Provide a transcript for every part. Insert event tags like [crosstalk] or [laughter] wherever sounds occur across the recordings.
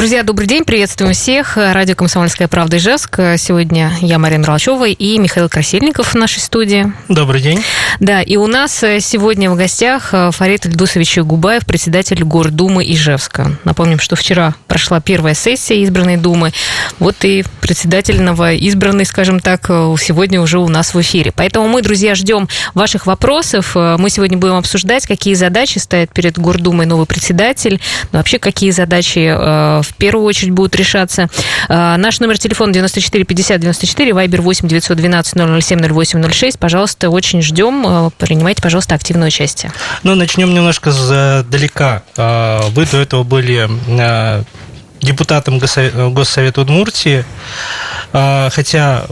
Друзья, добрый день, приветствуем всех. Радио «Комсомольская правда» Ижевск. Сегодня я, Марина Ролчева, и Михаил Красильников в нашей студии. Добрый день. Да, и у нас сегодня в гостях Фарид Ильдусович Губаев, председатель Гордумы Ижевска. Напомним, что вчера прошла первая сессия избранной Думы. Вот и председатель новоизбранный, скажем так, сегодня уже у нас в эфире. Поэтому мы, друзья, ждем ваших вопросов. Мы сегодня будем обсуждать, какие задачи стоят перед Гордумой новый председатель, ну, вообще какие задачи в первую очередь будут решаться. А, наш номер телефона 94 50 94, вайбер 8 912 007 08 06. Пожалуйста, очень ждем. А, принимайте, пожалуйста, активное участие. Ну, начнем немножко задалека. А, вы до этого были депутатом Госсовета Удмуртии, хотя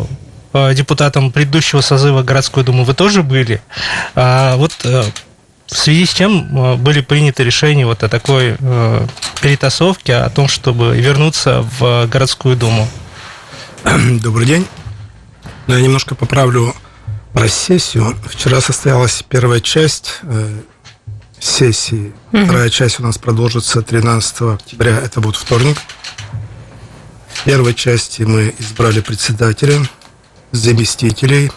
депутатом предыдущего созыва городской думы вы тоже были. Вот в связи с чем э, были приняты решения вот о такой э, перетасовке, о том, чтобы вернуться в городскую думу. [clears throat] Добрый день. Ну, я немножко поправлю про сессию. Вчера состоялась первая часть э, сессии. Угу. Вторая часть у нас продолжится 13 октября. Это будет вторник. В первой части мы избрали председателя, заместителей,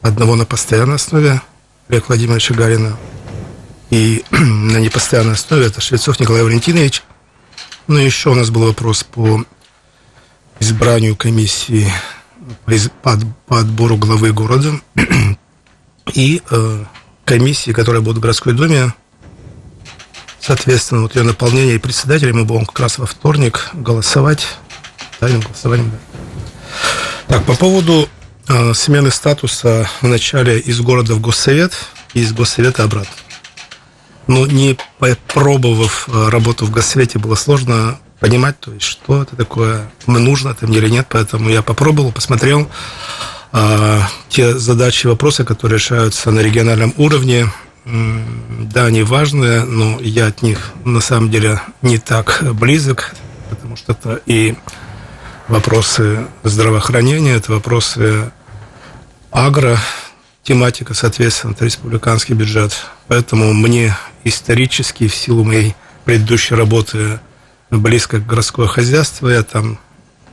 одного на постоянной основе, Олега Владимировича Гарина. И [clears throat] на непостоянной основе это Швецов Николай Валентинович. Ну и еще у нас был вопрос по избранию комиссии по, по отбору главы города [clears throat] и э, комиссии, которая будет в городской думе. Соответственно, вот ее наполнение и председателя мы будем как раз во вторник голосовать. Тайным голосованием, да. Так, по поводу смены статуса в начале из города в госсовет и из госсовета обратно. Но не попробовав э, работу в госсовете, было сложно понимать, то есть, что это такое, нужно это мне или нет, поэтому я попробовал, посмотрел а, те задачи вопросы, которые решаются на региональном уровне, да, они важные, но я от них на самом деле не так близок, потому что это и вопросы здравоохранения, это вопросы агро тематика, соответственно, это республиканский бюджет. Поэтому мне исторически, в силу моей предыдущей работы, близко к городское хозяйство, я там,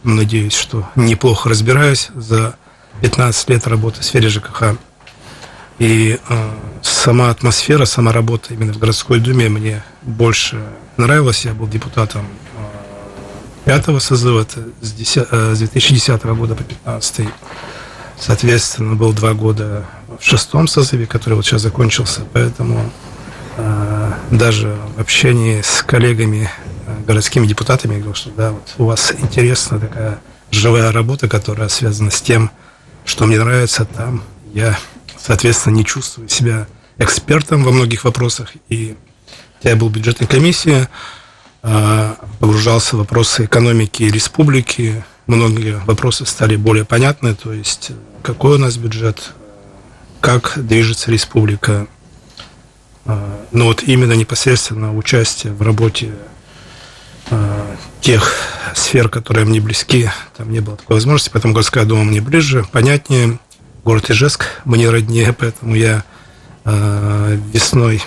надеюсь, что неплохо разбираюсь за 15 лет работы в сфере ЖКХ. И э, сама атмосфера, сама работа именно в городской думе мне больше нравилась. Я был депутатом э, пятого созыва, это с, 10, э, с 2010 года по 2015 Соответственно, был два года в шестом созыве, который вот сейчас закончился, поэтому э, даже в общении с коллегами, э, городскими депутатами, я говорил, что да, вот у вас интересная такая живая работа, которая связана с тем, что мне нравится там. Я, соответственно, не чувствую себя экспертом во многих вопросах. И я был в бюджетной комиссии, э, погружался в вопросы экономики республики, многие вопросы стали более понятны, то есть какой у нас бюджет, как движется республика. А, но вот именно непосредственно участие в работе а, тех сфер, которые мне близки, там не было такой возможности, поэтому городская дума мне ближе, понятнее. Город Ижевск мне роднее, поэтому я а, весной,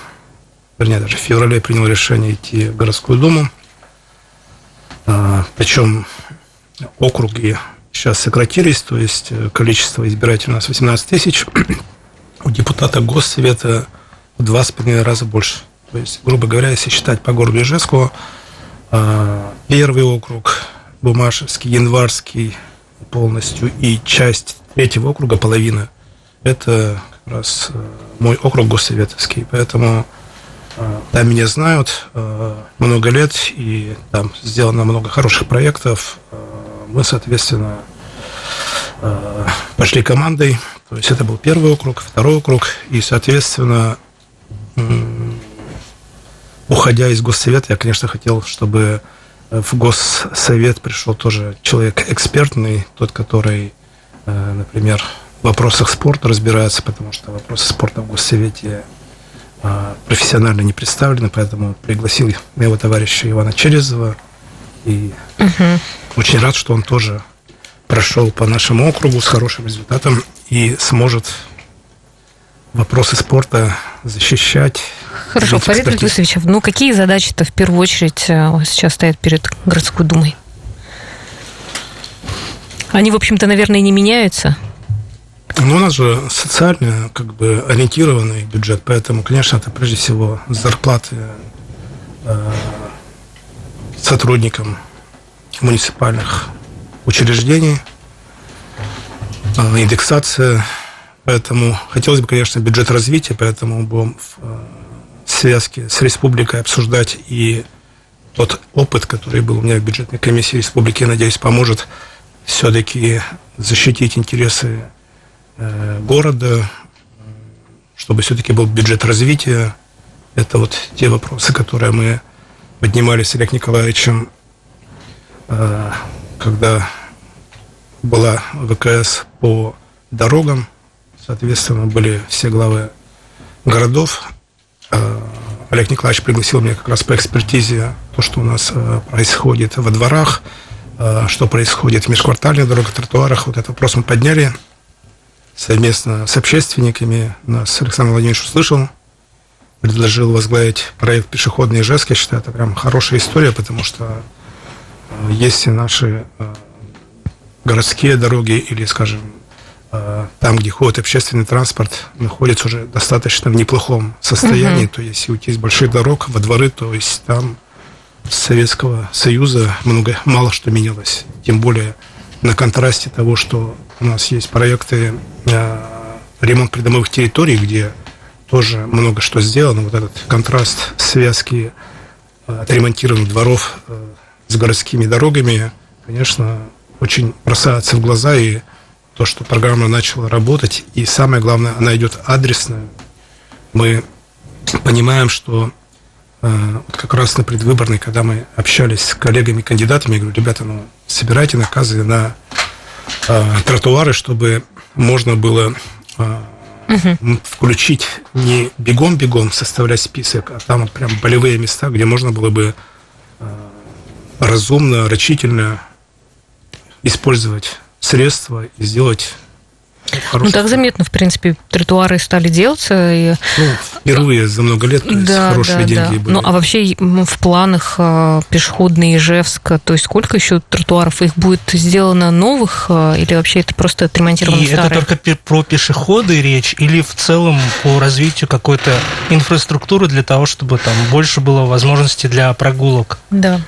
вернее, даже в феврале принял решение идти в городскую думу. Причем округи сейчас сократились, то есть э, количество избирателей у нас 18 тысяч, [clears throat] у депутата Госсовета в два с половиной раза больше. То есть, грубо говоря, если считать по городу Ижевску, а, первый округ, Бумашевский, Январский полностью и часть третьего округа, половина, это как раз э, мой округ Госсоветовский. Поэтому э, там меня знают много лет, и там сделано много хороших проектов мы, соответственно, э, пошли командой. То есть это был первый округ, второй округ. И, соответственно, уходя из Госсовета, я, конечно, хотел, чтобы в Госсовет пришел тоже человек экспертный, тот, который, э, например, в вопросах спорта разбирается, потому что вопросы спорта в Госсовете э, профессионально не представлены, поэтому пригласил моего товарища Ивана Черезова. И угу. Очень рад, что он тоже прошел по нашему округу с хорошим результатом и сможет вопросы спорта защищать. Хорошо, Фарид Ильдусович, ну какие задачи-то в первую очередь э, сейчас стоят перед городской думой? Они, в общем-то, наверное, не меняются. Ну, у нас же социально как бы ориентированный бюджет, поэтому, конечно, это прежде всего зарплаты э, сотрудникам муниципальных учреждений, э, индексация. Поэтому хотелось бы, конечно, бюджет развития, поэтому будем в э, связке с республикой обсуждать и тот опыт, который был у меня в бюджетной комиссии республики, надеюсь, поможет все-таки защитить интересы э, города, чтобы все-таки был бюджет развития. Это вот те вопросы, которые мы поднимали с Олег Николаевичем, когда была ВКС по дорогам. Соответственно, были все главы городов. Э, Олег Николаевич пригласил меня как раз по экспертизе то, что у нас происходит во дворах – Э, что происходит в межквартальных дорогах, тротуарах. Вот этот вопрос мы подняли совместно с общественниками. Нас Александр Владимирович услышал, предложил возглавить проект «Пешеходные Ижевск». Я считаю, это прям хорошая история, потому что э, если наши э, городские дороги или, скажем, там, где ходит общественный транспорт, находится уже достаточно в неплохом состоянии, угу. то если уйти из больших дорог во дворы, то есть там Советского Союза много, мало что менялось. Тем более на контрасте того, что у нас есть проекты э, ремонт придомовых территорий, где тоже много что сделано. Вот этот контраст связки э, отремонтированных дворов э, с городскими дорогами, конечно, очень бросается в глаза. И то, что программа начала работать, и самое главное, она идет адресно. Мы понимаем, что Э, вот как раз на предвыборной, когда мы общались с коллегами-кандидатами, я говорю, ребята, ну, собирайте наказы на э, тротуары, чтобы можно было э, угу. включить не бегом-бегом составлять список, а там вот прям болевые места, где можно было бы разумно, рачительно использовать средства и сделать Хороший. Ну, так заметно, в принципе, тротуары стали делаться. И... Ну, впервые за много лет то есть да, хорошие да, деньги да. были. Ну, а вообще в планах э, пешеходный Ижевск, то есть сколько еще тротуаров их будет сделано новых, э, или вообще это просто отремонтировано И старые? это только про пешеходы речь, или в целом по развитию какой-то инфраструктуры для того, чтобы там больше было возможностей для прогулок? Да.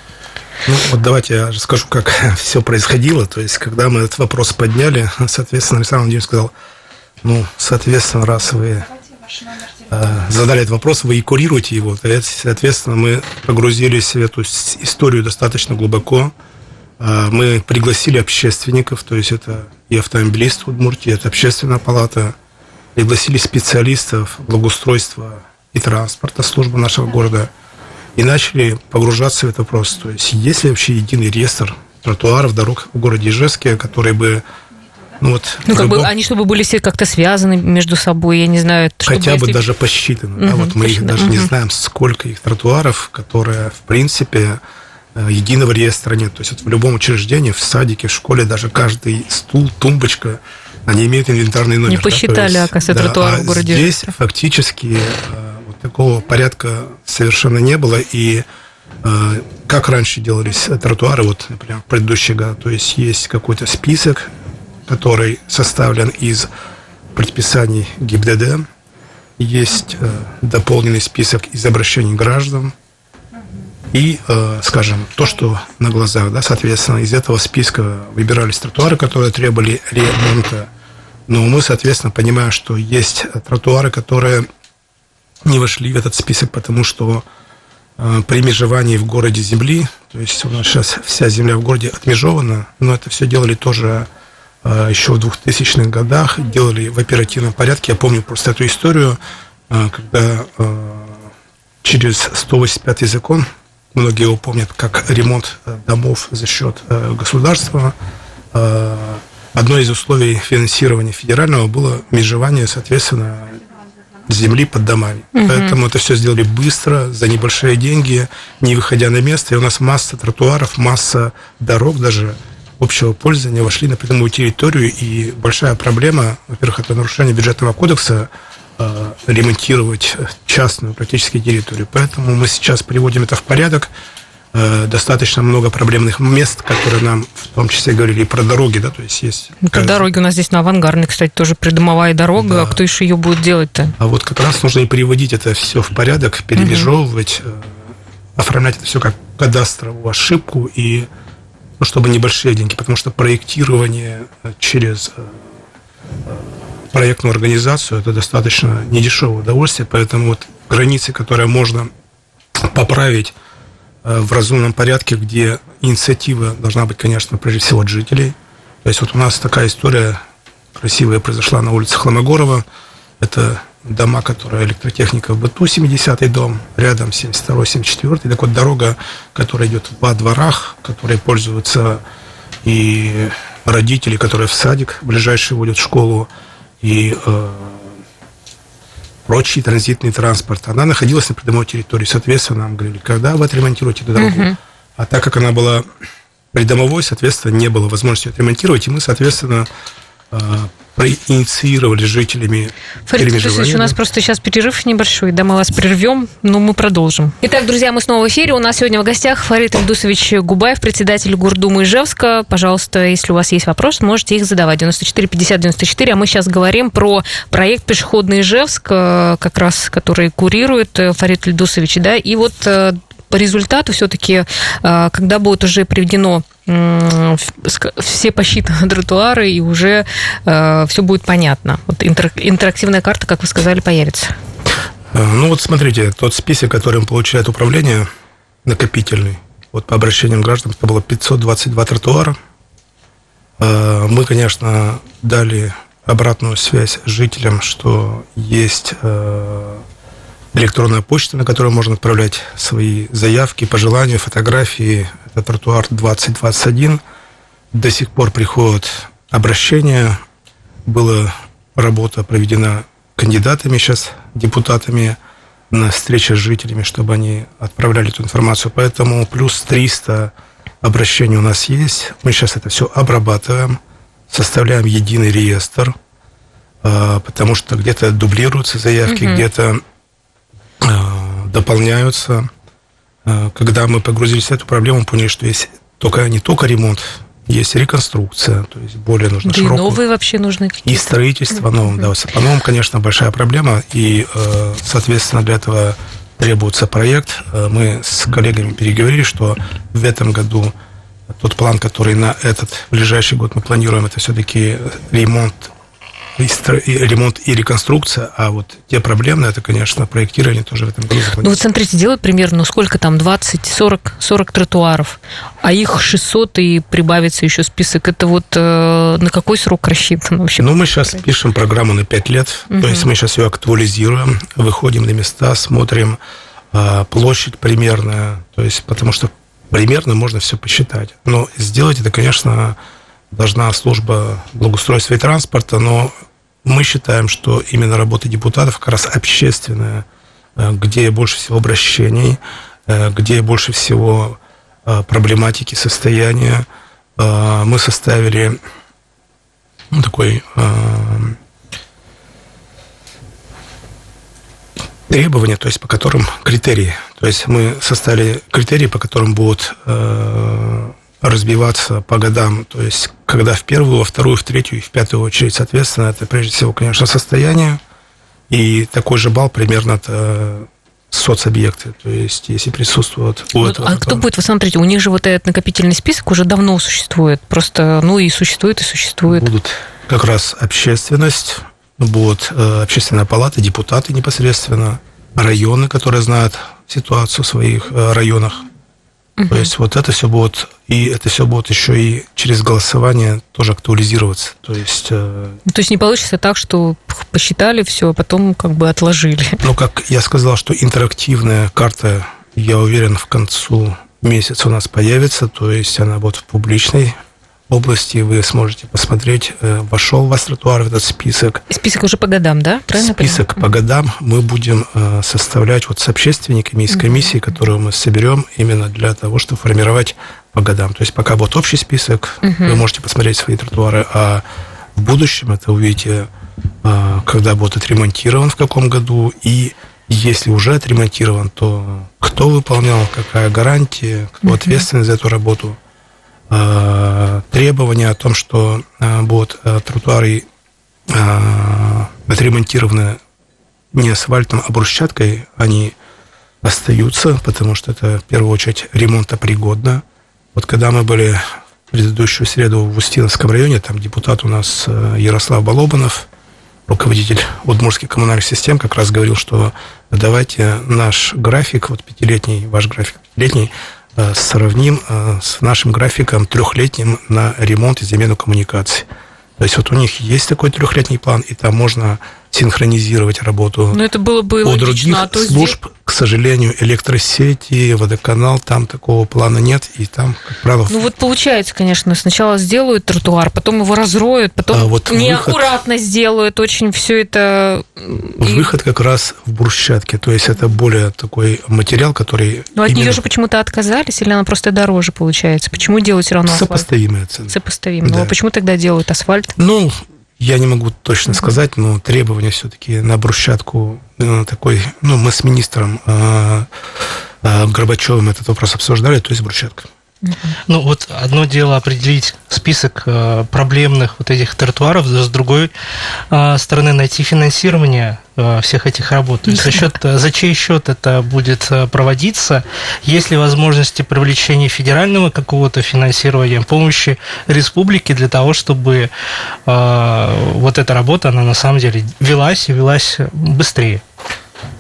Ну, вот давайте я расскажу, как [laughs] все происходило. То есть, когда мы этот вопрос подняли, соответственно, Александр Владимирович сказал, ну, соответственно, раз вы э, задали этот вопрос, вы и курируете его, соответственно, мы погрузились в эту историю достаточно глубоко. Э, мы пригласили общественников, то есть это и автомобилист Удмуртии, это общественная палата, пригласили специалистов благоустройства и транспорта службы нашего города – и начали погружаться в этот вопрос. То есть, есть ли вообще единый реестр тротуаров, дорог в городе Ижевске, который бы ну, вот, ну как любом... бы они чтобы были все как-то связаны между собой, я не знаю. Хотя бы если... даже посчитаны. Угу, да, вот мы их даже угу. не знаем, сколько их тротуаров, которые, в принципе, э, единого реестра нет. То есть вот в любом учреждении, в садике, в школе, даже каждый стул, тумбочка, они имеют инвентарный номер. Не посчитали, да? есть, оказывается, да, тротуар а в городе. Здесь фактически э, такого порядка совершенно не было. И э, как раньше делались тротуары, вот, например, в предыдущие годы, то есть есть какой-то список, который составлен из предписаний ГИБДД, есть э, дополненный список из обращений граждан, и, э, скажем, то, что на глазах, да, соответственно, из этого списка выбирались тротуары, которые требовали ремонта. Но мы, соответственно, понимаем, что есть тротуары, которые не вошли в этот список, потому что э, при межевании в городе земли, то есть у нас сейчас вся земля в городе отмежована, но это все делали тоже э, еще в 2000-х годах, делали в оперативном порядке. Я помню просто эту историю, э, когда через 185 закон, многие его помнят, как ремонт домов за счет государства, одно из условий финансирования федерального было межевание, соответственно, земли под домами. Угу. Поэтому это все сделали быстро, за небольшие деньги, не выходя на место. И у нас масса тротуаров, масса дорог даже общего пользования вошли на придомовую территорию. И большая проблема, во-первых, это нарушение бюджетного кодекса, э, ремонтировать частную практически территорию. Поэтому мы сейчас приводим это в порядок. Э, достаточно много проблемных мест, которые нам в том числе говорили про дороги, да, то есть есть... Ну, про дороги у нас здесь на Авангардной, кстати, тоже придомовая дорога, да. а кто еще ее будет делать-то? А вот как раз нужно и приводить это все в порядок, перемежевывать, угу. оформлять это все как кадастровую ошибку и ну, чтобы небольшие деньги, потому что проектирование через проектную организацию это достаточно недешевое удовольствие, поэтому вот границы, которые можно поправить Э, в разумном порядке, где инициатива должна быть, конечно, прежде всего от жителей. То есть вот у нас такая история красивая произошла на улице Хламогорова. Это дома, которые электротехника в быту, 70-й дом, рядом 72-й, 74-й. Так вот, дорога, которая идет во дворах, которой пользуются и родители, которые в садик ближайший водят в школу, и э, прочий транзитный транспорт, она находилась на придомовой территории. Соответственно, нам говорили, когда вы отремонтируете эту дорогу. Угу. А так как она была придомовой, соответственно, не было возможности отремонтировать, и мы, соответственно, проинициировали жителями Фарид Фарид у нас просто сейчас перерыв небольшой, да, мы вас прервем, но мы продолжим. Итак, друзья, мы снова в эфире. У нас сегодня в гостях Фарид Ильдусович Губаев, председатель Гордумы Ижевска. Пожалуйста, если у вас есть вопрос, можете их задавать. 94 50 94. А мы сейчас говорим про проект «Пешеходный Ижевск», э, как раз который курирует э, Фарид Ильдусович, да, и вот э, по результату все-таки, когда будет уже приведено все посчитаны тротуары, и уже э, все будет понятно. Вот интерактивная карта, как вы сказали, появится. Э, ну вот смотрите, тот список, который получает управление, накопительный, вот по обращениям граждан, это было 522 тротуара. Э, мы, конечно, дали обратную связь жителям, что есть электронная почта, на которую можно отправлять свои заявки, пожелания, фотографии. Это тротуар 2021. До сих пор приходят обращения. Была работа проведена кандидатами сейчас, депутатами на встрече с жителями, чтобы они отправляли эту информацию. Поэтому плюс 300 обращений у нас есть. Мы сейчас это все обрабатываем, составляем единый реестр, а, потому что где-то дублируются заявки, угу. где-то дополняются. Э, когда мы погрузились в эту проблему, поняли, что есть только не только ремонт, есть реконструкция, то есть более нужно да широкую. и новые вообще нужны какие-то. И строительство новым, да. По новым, конечно, большая проблема, и, э, соответственно, для этого требуется проект. Мы с коллегами переговорили, что в этом году тот план, который на этот ближайший год мы планируем, это все-таки ремонт и, и ремонт и реконструкция, а вот те проблемные, это, конечно, проектирование тоже в этом году Ну вот смотрите, делают примерно, ну сколько там, 20, 40, 40 тротуаров, а их 600 и прибавится еще список. Это вот э, на какой срок рассчитан вообще? Ну мы сейчас пишем программу на 5 лет, угу. то есть мы сейчас ее актуализируем, выходим на места, смотрим э, площадь примерная, то есть потому что примерно можно все посчитать. Но сделать это, конечно, должна служба благоустройства и транспорта, но мы считаем, что именно работа депутатов как раз общественная, э, где больше всего обращений, э, где больше всего э, проблематики, состояния. Мы составили ну, такой требования, то есть по которым критерии. То есть мы составили критерии, по которым будут разбиваться по годам. То есть, когда в первую, во вторую, в третью и в пятую очередь, соответственно, это прежде всего, конечно, состояние. И такой же балл примерно это соцобъекты, то есть если присутствуют у вот, этого. А кто будет, вы смотрите, у них же вот этот накопительный список уже давно существует, просто, ну и существует, и существует. Будут как раз общественность, будут э, общественная палата, депутаты непосредственно, районы, которые знают ситуацию в своих э, районах, Угу. То есть вот это все будет, и это все будет еще и через голосование тоже актуализироваться. То есть, э, то есть не получится так, что посчитали все, а потом как бы отложили. Ну, как я сказал, что интерактивная карта, я уверен, в концу месяца у нас появится, то есть она будет в публичной области вы сможете посмотреть, э, вошел у вас тротуар в этот список. Список уже по годам, да? Правильно список понимаю? по годам мы будем э, составлять вот с общественниками, из комиссии, угу. которую мы соберем именно для того, чтобы формировать по годам. То есть пока будет общий список, угу. вы можете посмотреть свои тротуары, а в будущем это увидите э, когда будет отремонтирован, в каком году, и если уже отремонтирован, то кто выполнял, какая гарантия, кто ответственный за эту работу. Э, требования о том, что э, будут э, тротуары отремонтированы не асфальтом, а брусчаткой, они остаются, потому что это в первую очередь ремонтопригодно. Вот когда мы были в предыдущую среду в Устиновском районе, там депутат у нас Ярослав Балобанов, руководитель Удмурских коммунальных систем, как раз говорил, что давайте наш график, вот пятилетний, ваш график пятилетний, сравним э, с нашим графиком трехлетним на ремонт и замену коммуникаций. То есть вот у них есть такой трехлетний план, и там можно синхронизировать работу Но это было бы у других а служб. здесь... К сожалению, электросети, водоканал, там такого плана нет, и там, как правило... Ну вот получается, конечно, сначала сделают тротуар, потом его разроют, потом А вот неаккуратно сделают, очень все это... Выход как раз в брусчатке, то есть это более такой материал, который Но от нее именно же почему-то отказались, или она просто дороже получается? Почему делать все равно асфальт? сопоставимая цена. Сопоставимо. Да. Ну, а почему тогда делают асфальт? Ну, я не могу точно сказать, но требования все-таки на брусчатку э, такой, ну, мы с министром э, э, Горбачевым этот вопрос обсуждали, то есть брусчатка. Ну, вот одно дело определить список э, проблемных вот этих тротуаров, с другой э, стороны найти финансирование э, всех этих работ. То есть за, счет, за чей счет это будет проводиться? Есть ли возможности привлечения федерального какого-то финансирования, помощи республики для того, чтобы вот эта работа, она на самом деле велась и велась быстрее?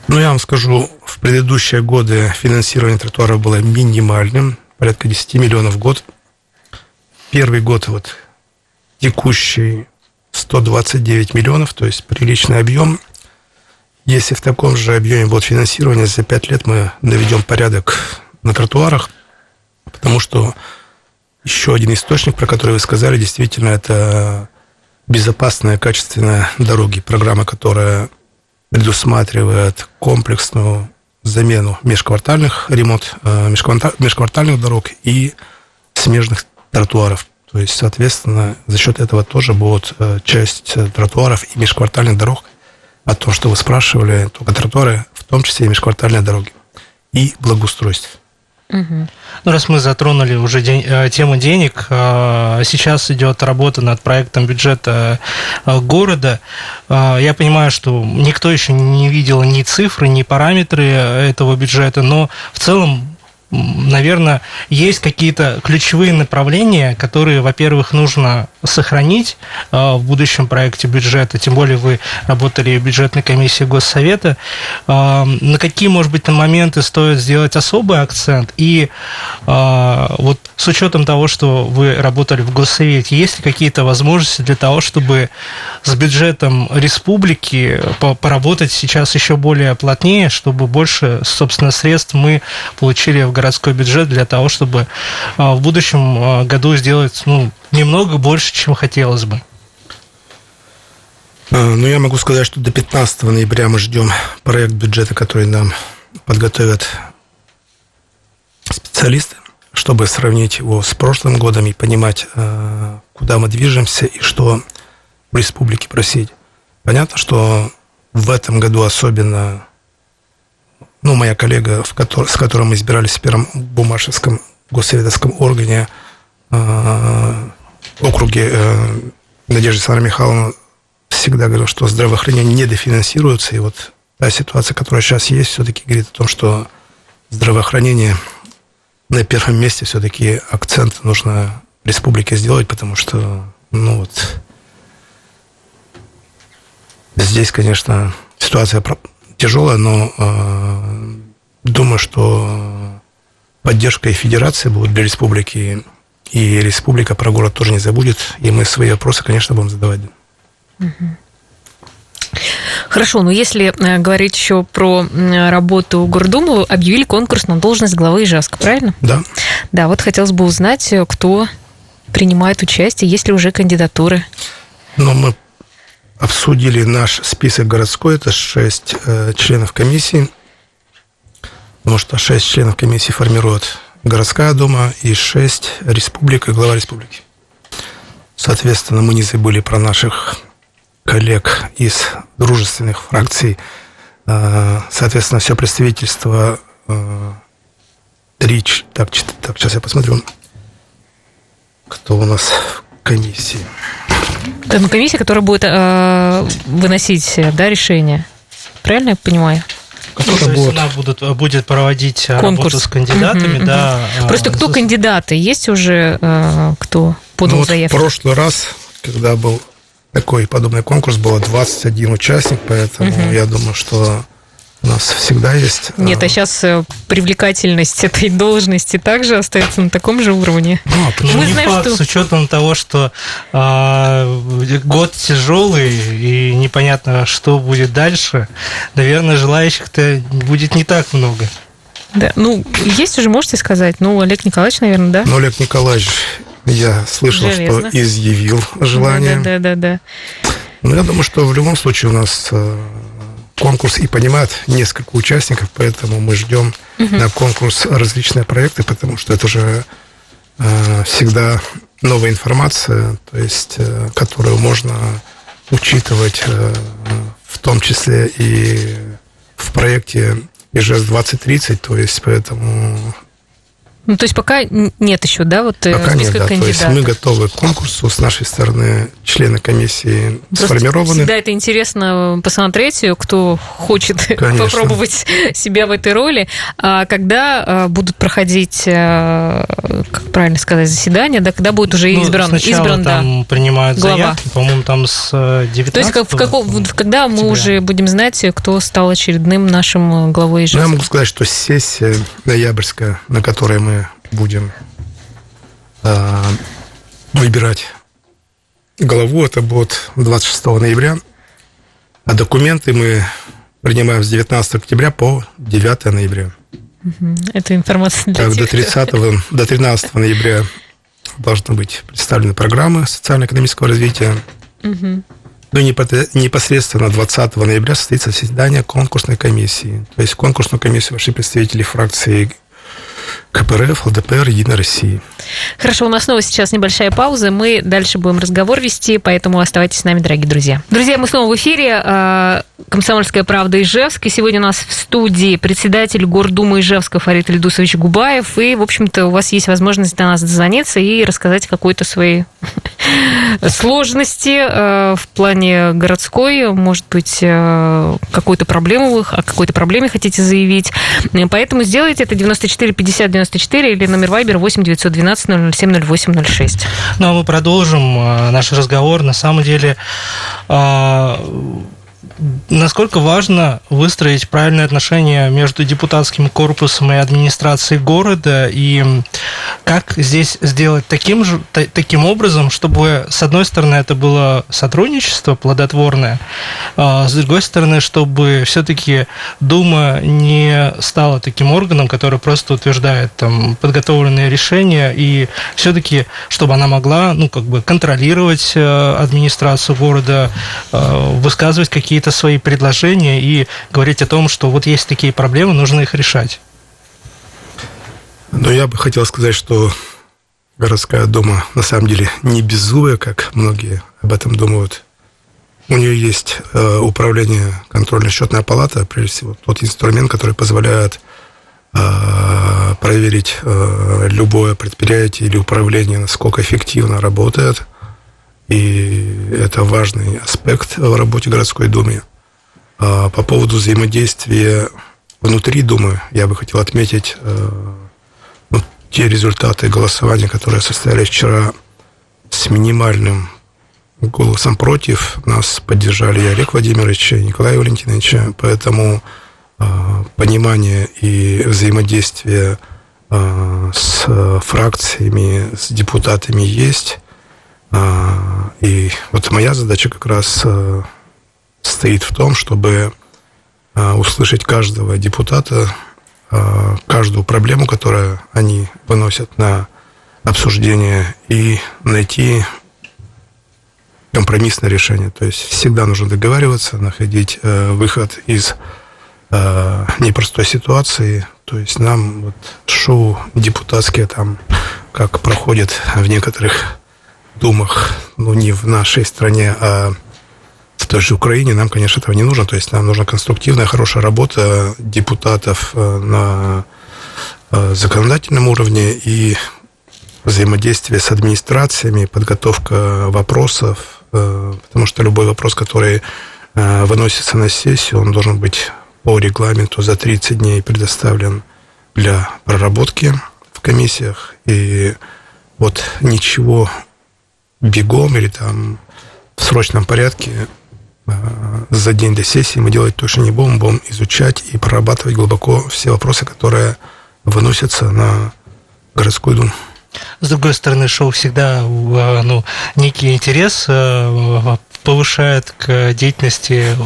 Ну, я вам скажу, в предыдущие годы финансирование тротуаров было минимальным, порядка 10 миллионов в год. Первый год вот текущий 129 миллионов, то есть приличный объем. Если в таком же объеме будет финансирование, за 5 лет мы наведем порядок на тротуарах, потому что еще один источник, про который вы сказали, действительно, это безопасная, качественная дороги. Программа, которая предусматривает комплексную замену межквартальных ремонт э, межкварта- межквартальных дорог и смежных тротуаров. То есть, соответственно, за счет этого тоже будет э, часть э, тротуаров и межквартальных дорог. О том, что вы спрашивали, только тротуары, в том числе и межквартальные дороги. И благоустройство. Ну, раз мы затронули уже день- э, тему денег, э, сейчас идет работа над проектом бюджета э, города. Я понимаю, что никто еще не видел ни цифры, ни параметры этого бюджета, но в целом наверное, есть какие-то ключевые направления, которые, во-первых, нужно сохранить э, в будущем проекте бюджета, тем более вы работали в бюджетной комиссии Госсовета. Э, На какие, может быть, на моменты стоит сделать особый акцент? И э, вот с учетом того, что вы работали в Госсовете, есть ли какие-то возможности для того, чтобы с бюджетом республики по- поработать сейчас еще более плотнее, чтобы больше, собственно, средств мы получили в городской бюджет для того, чтобы в будущем году сделать ну, немного больше, чем хотелось бы. А, Ну, я могу сказать, что до 15 ноября мы ждем проект бюджета, который нам подготовят специалисты, чтобы сравнить его с прошлым годом и понимать, э, куда мы движемся и что в республике просить. Понятно, что в этом году особенно, ну, моя коллега, в котор- с которой мы избирались в первом бумашевском госсоветовском органе, э, округе э, Надежда Александровна Михайловна всегда говорил, что здравоохранение недофинансируется, и вот та ситуация, которая сейчас есть, все-таки говорит о том, что здравоохранение на первом месте все-таки акцент нужно республике сделать, потому что, ну вот, здесь, конечно, ситуация тяжелая, но э, думаю, что поддержка и федерации будет для республики, и республика про город тоже не забудет, и мы свои вопросы, конечно, будем задавать. Хорошо, но если э, говорить еще про работу Гордумы, объявили конкурс на должность главы Ижевска, правильно? Да? Да, вот хотелось бы узнать, э, кто принимает участие, есть ли уже кандидатуры. Но мы обсудили наш список городской, это шесть э, членов комиссии, потому что шесть членов комиссии формирует городская дума и шесть республика и глава республики. Соответственно, мы не забыли про наших коллег из дружественных фракций. Соответственно, все представительство три... Так, так, сейчас я посмотрю, кто у нас в комиссии. Это комиссия, которая будет э, выносить да, решение. Правильно я понимаю? Ну, то есть она будет, будет проводить Конкурс. работу с кандидатами, угу, да. Угу. Просто кто кандидаты? Есть уже э, кто подал ну, заявку? В прошлый раз, когда был такой подобный конкурс, было 21 участник, поэтому угу. я думаю, что у нас всегда есть... Нет, а сейчас э, привлекательность этой должности также остается на таком же уровне. Ну, а почему? Мы не знаем, факт, что... с учетом того, что а, год тяжелый и непонятно, что будет дальше, наверное, желающих-то будет не так много. Да, ну, есть уже, можете сказать? Ну, Олег Николаевич, наверное, да? Ну, Олег Николаевич, я слышал, Железно. что изъявил желание. Да, да, да, да. Ну, я думаю, что в любом случае у нас э, конкурс и понимает несколько участников, поэтому мы ждем угу. на конкурс различные проекты, потому что это же э, всегда новая информация, то есть, э, которую можно учитывать, э, в том числе и в проекте ИЖС 2030, то есть поэтому ну, то есть пока нет еще, да, вот э, пока нет, да. Кандидатов. То есть мы готовы к конкурсу, с нашей стороны члены комиссии Просто сформированы. Всегда это интересно посмотреть, кто хочет [laughs] Конечно. попробовать себя в этой роли. А когда будут проходить, как правильно сказать, заседания, да, когда будет уже ну, избран, избран там да, принимают глава. заявки, по-моему, там с 19 То есть как, в каком, когда мы уже будем знать, кто стал очередным нашим главой ИЖС? Ну, я могу сказать, что сессия ноябрьская, на которой мы будем э, выбирать главу. Это будет 26 ноября. А документы мы принимаем с 19 октября по 9 ноября. Это информация для так, тех, до 30 кто... до 13 ноября должны быть представлены программы социально-экономического развития. Угу. Ну и непосредственно 20 ноября состоится заседание конкурсной комиссии. То есть в конкурсную комиссию вошли представители фракции КПРФ, ЛДПР, Единой России. Хорошо, у нас снова сейчас небольшая пауза. Мы дальше будем разговор вести, поэтому оставайтесь с нами, дорогие друзья. Друзья, мы снова в эфире. А, «Комсомольская правда» Ижевск. И сегодня у нас в студии председатель Гордумы Ижевска Фарид Ильдусович Губаев. И, в общем-то, у вас есть возможность до нас дозвониться и рассказать какой-то свои сложности а, в плане городской. Может быть, а, какую-то проблему вы, о какой-то проблеме хотите заявить. Поэтому сделайте это 94 50 94 или номер Вайбер 8 912 007 08 06. Ну, а мы продолжим э, наш разговор. На самом деле, э, насколько важно выстроить правильные отношения между депутатским корпусом и администрацией города, и как здесь сделать таким, же, таким образом, чтобы, с одной стороны, это было сотрудничество плодотворное, а с другой стороны, чтобы все-таки Дума не стала таким органом, который просто утверждает там, подготовленные решения, и все-таки, чтобы она могла ну, как бы контролировать э, администрацию города, э, высказывать какие-то свои предложения и говорить о том, что вот есть такие проблемы, нужно их решать. Но я бы хотел сказать, что городская дума на самом деле не беззубая, как многие об этом думают. У нее есть э, управление контрольно-счетная палата, прежде всего, тот инструмент, который позволяет э, проверить э, любое предприятие или управление, насколько эффективно работает. И это важный аспект в работе городской думы. А, по поводу взаимодействия внутри Думы я бы хотел отметить э, ну, те результаты голосования, которые состоялись вчера с минимальным голосом против. Нас поддержали и Олег Владимирович, и Николай Валентинович. Поэтому э, понимание и взаимодействие э, с фракциями, с депутатами есть. И вот моя задача как раз стоит в том, чтобы а, услышать каждого депутата, а, каждую проблему, которую они выносят на обсуждение, и найти компромиссное решение. То есть всегда нужно договариваться, находить э, выход из э, непростой ситуации. То есть нам вот шоу депутатские там, как проходит в некоторых думах, ну не в нашей стране, а той же Украине нам, конечно, этого не нужно. То есть нам нужна конструктивная, хорошая работа депутатов на законодательном уровне и взаимодействие с администрациями, подготовка вопросов, потому что любой вопрос, который выносится на сессию, он должен быть по регламенту за 30 дней предоставлен для проработки в комиссиях. И вот ничего бегом или там в срочном порядке э, за день до сессии мы делать точно не будем, будем изучать и прорабатывать глубоко все вопросы, которые выносятся на городскую думу. С другой стороны, шоу всегда э, ну, некий интерес э, повышает к деятельности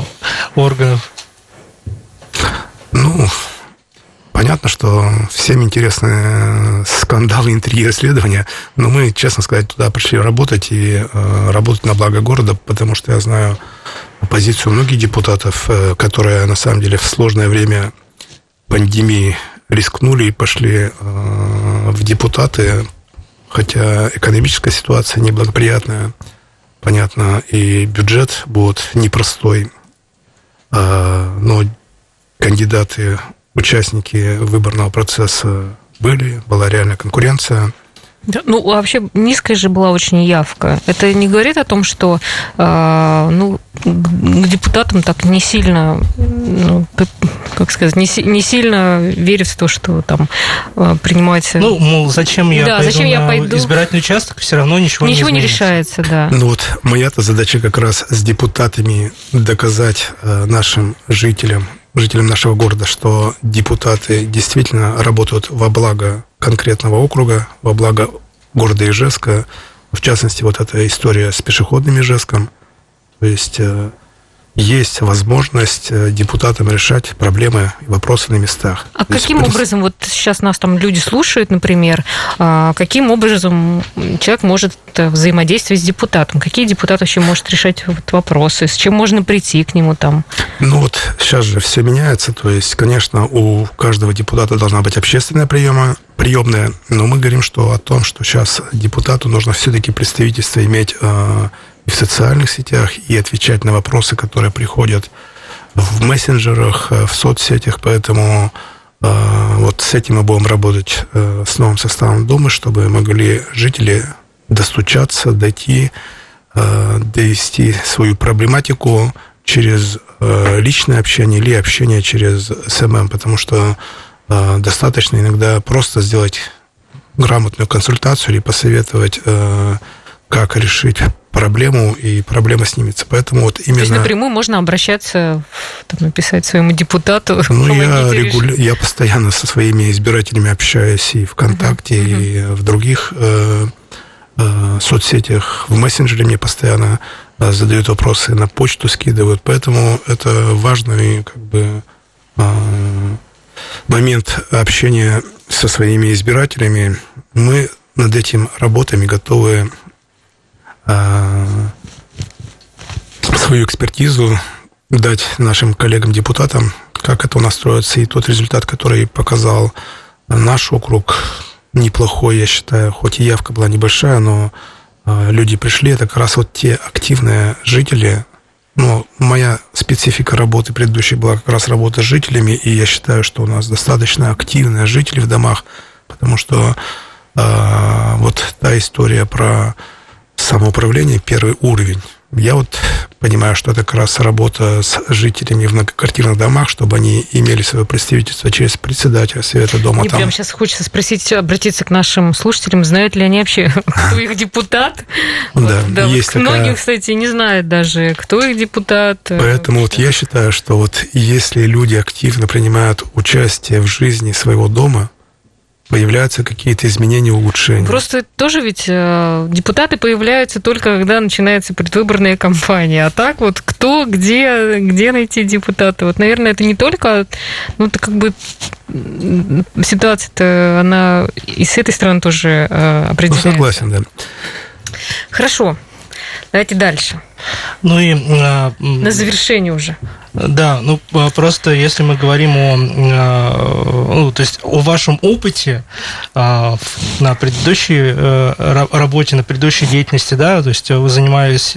органов ну, понятно, что всем интересны скандалы, интриги, расследования, но мы, честно сказать, туда пришли работать и э, работать на благо города, потому что я знаю позицию многих депутатов, э, которые на самом деле в сложное время пандемии рискнули и пошли э, в депутаты, хотя экономическая ситуация неблагоприятная, понятно, и бюджет будет непростой, э, но кандидаты, участники выборного процесса были, была реальная конкуренция. Да, ну, вообще низкая же была очень явка. Это не говорит о том, что э, ну, к депутатам так не сильно, ну, как сказать, не, не сильно верят в то, что там э, принимается... Ну, мол, зачем я да, пойду зачем я пойду? избирательный участок, все равно ничего, ничего не Ничего не решается, да. Ну вот моя-то задача как раз с депутатами доказать э, нашим жителям, жителям нашего города, что депутаты действительно работают во благо конкретного округа, во благо города Ижевска. В частности, вот эта история с пешеходным Ижевском. То есть э, есть возможность э, депутатам решать проблемы и вопросы на местах. А каким есть, образом, вот сейчас нас там люди слушают, например, а каким образом человек может э, взаимодействовать с депутатом? Какие депутаты вообще может решать вот вопросы? С чем можно прийти к нему там? Ну вот сейчас же все меняется, то есть, конечно, у каждого депутата должна быть общественная приема, приемная, но мы говорим, что о том, что сейчас депутату нужно все-таки представительство иметь э, в социальных сетях, и отвечать на вопросы, которые приходят в мессенджерах, э, в соцсетях, поэтому э, вот с этим мы будем работать э, с новым составом Думы, чтобы могли жители достучаться, дойти, довести свою проблематику через личное общение или общение через SMM, потому что достаточно иногда просто сделать грамотную консультацию или посоветовать, как решить проблему, и проблема снимется. Поэтому вот именно... То есть напрямую можно обращаться, там, написать своему депутату? Ну, я, регуля... я постоянно со своими избирателями общаюсь и ВКонтакте, uh-huh. и в других э, э, соцсетях, в мессенджере мне постоянно э, задают вопросы, на почту скидывают, поэтому это важный как бы э, момент общения со своими избирателями. Мы над этим работаем и готовы свою экспертизу дать нашим коллегам-депутатам, как это у нас строится, и тот результат, который показал наш округ, неплохой, я считаю, хоть и явка была небольшая, но э, люди пришли, это как раз вот те активные жители, но моя специфика работы предыдущей была как раз работа с жителями, и я считаю, что у нас достаточно активные жители в домах, потому что э, вот та история про самоуправления первый уровень. Я вот понимаю, что это как раз работа с жителями в многоквартирных домах, чтобы они имели свое представительство через председателя Совета дома. Мне там... прям сейчас хочется спросить, обратиться к нашим слушателям, знают ли они вообще, [laughs] кто их депутат? Да, да есть вот такая... Многие, кстати, не знают даже, кто их депутат. Поэтому вот я считаю, что вот если люди активно принимают участие в жизни своего дома, появляются какие-то изменения, улучшения. Просто тоже ведь э, депутаты появляются только когда начинается предвыборная кампания. А так вот кто, где, где найти депутата? Вот, наверное, это не только, ну, это как бы ситуация-то, она и с этой стороны тоже э, определяется. Ну, согласен, да. Хорошо. Давайте дальше. Ну и... А, На завершение уже. Да, ну просто если мы говорим о, ну, то есть о вашем опыте на предыдущей работе, на предыдущей деятельности, да, то есть вы занимались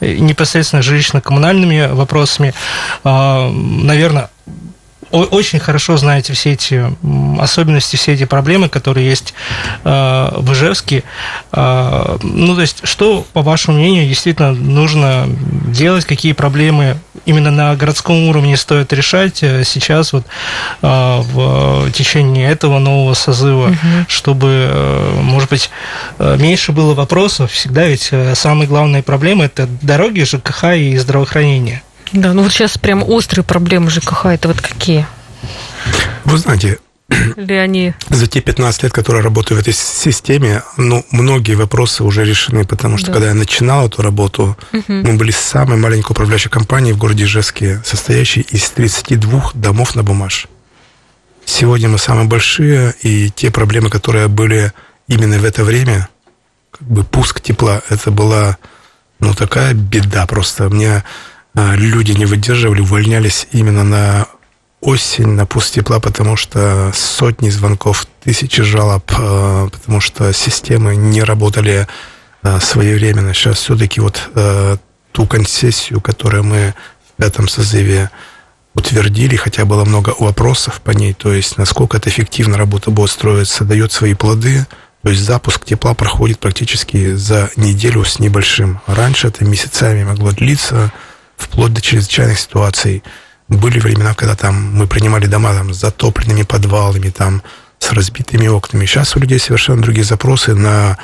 непосредственно жилищно-коммунальными вопросами, наверное, очень хорошо знаете все эти особенности, все эти проблемы, которые есть э, в Ижевске. Э, ну, то есть, что, по вашему мнению, действительно нужно делать, какие проблемы именно на городском уровне стоит решать э, сейчас вот в течение этого нового созыва, угу. чтобы, может быть, меньше было вопросов. Всегда ведь самые главные проблемы – это дороги, ЖКХ и здравоохранение. Да, ну вот сейчас прям острые проблемы ЖКХ, это вот какие? Вы знаете, или они... За те 15 лет, которые работаю в этой системе, ну, многие вопросы уже решены, потому что, да. когда я начинал эту работу, угу. мы были самой маленькой управляющей компанией в городе Ижевске, состоящей из 32 домов на бумаж. Сегодня мы самые большие, и те проблемы, которые были именно в это время, как бы пуск тепла, это была, ну, такая беда просто. Мне а, люди не выдерживали, увольнялись именно на осень на пуст тепла, потому что сотни звонков, тысячи жалоб, а, потому что системы не работали а, своевременно. Сейчас все-таки вот ту концессию, которую мы в этом созыве утвердили, хотя было много вопросов по ней, то есть насколько это эффективно работа будет строиться, дает свои плоды, то есть запуск тепла проходит практически за неделю с небольшим. Раньше это месяцами могло длиться, вплоть до чрезвычайных ситуаций. Были времена, когда там мы принимали дома там, с затопленными подвалами, там, с разбитыми окнами. Сейчас у людей совершенно другие запросы на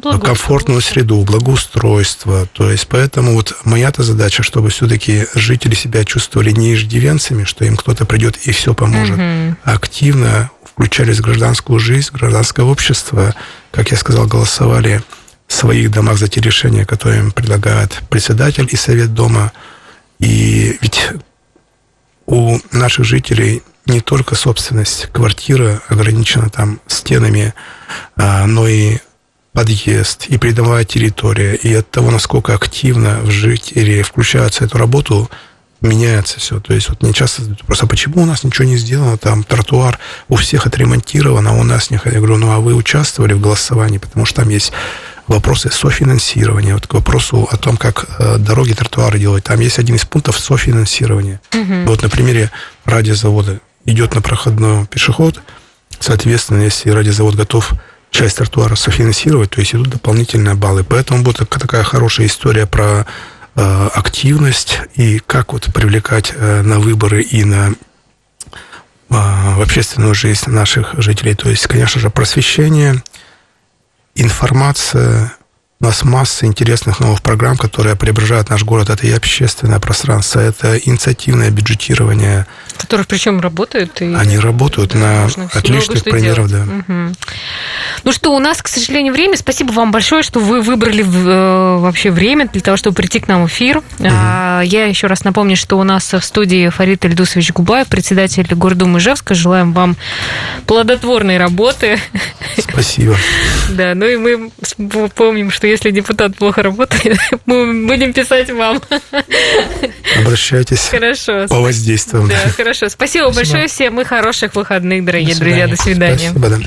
комфортную среду, благоустройство. То есть, поэтому вот моя-то задача, чтобы все-таки жители себя чувствовали не иждивенцами, что им кто-то придет и все поможет, угу. активно включались в гражданскую жизнь, гражданское общество, как я сказал, голосовали в своих домах за те решения, которые им предлагает председатель и совет дома, и ведь у наших жителей не только собственность квартира ограничена там стенами, а, но и подъезд, и придомовая территория. И от того, насколько активно в жители включаются в эту работу, меняется все. То есть вот мне часто просто почему у нас ничего не сделано, там тротуар у всех отремонтирован, а у нас не. Я говорю, ну а вы участвовали в голосовании, потому что там есть вопросы софинансирования, вот к вопросу о том, как э, дороги, тротуары делать. Там есть один из пунктов софинансирования. Угу. Вот на примере радиозавода идет на проходной пешеход, соответственно, если радиозавод готов часть тротуара софинансировать, то есть идут дополнительные баллы. Поэтому будет такая хорошая история про э, активность и как вот привлекать э, на выборы и на э, в общественную жизнь наших жителей. То есть, конечно же, просвещение, информация, у нас масса интересных новых программ, которые преображают наш город. Это и общественное пространство, это инициативное бюджетирование. Которые причем работают? И Они работают на отличных примерах, да. Угу. Ну что, у нас, к сожалению, время. Спасибо вам большое, что вы выбрали э, вообще время для того, чтобы прийти к нам в эфир. Угу. Я еще раз напомню, что у нас в студии Фарид Эльдусович Губаев, председатель Гордумы Ижевска. Желаем вам плодотворной работы. Спасибо. [laughs] Да, ну и мы помним, что если депутат плохо работает, [laughs] мы будем писать вам. Обращайтесь. Хорошо. По воздействию. Да, хорошо. Спасибо, Спасибо. большое всем и хороших выходных, дорогие друзья. До свидания. Спасибо, да.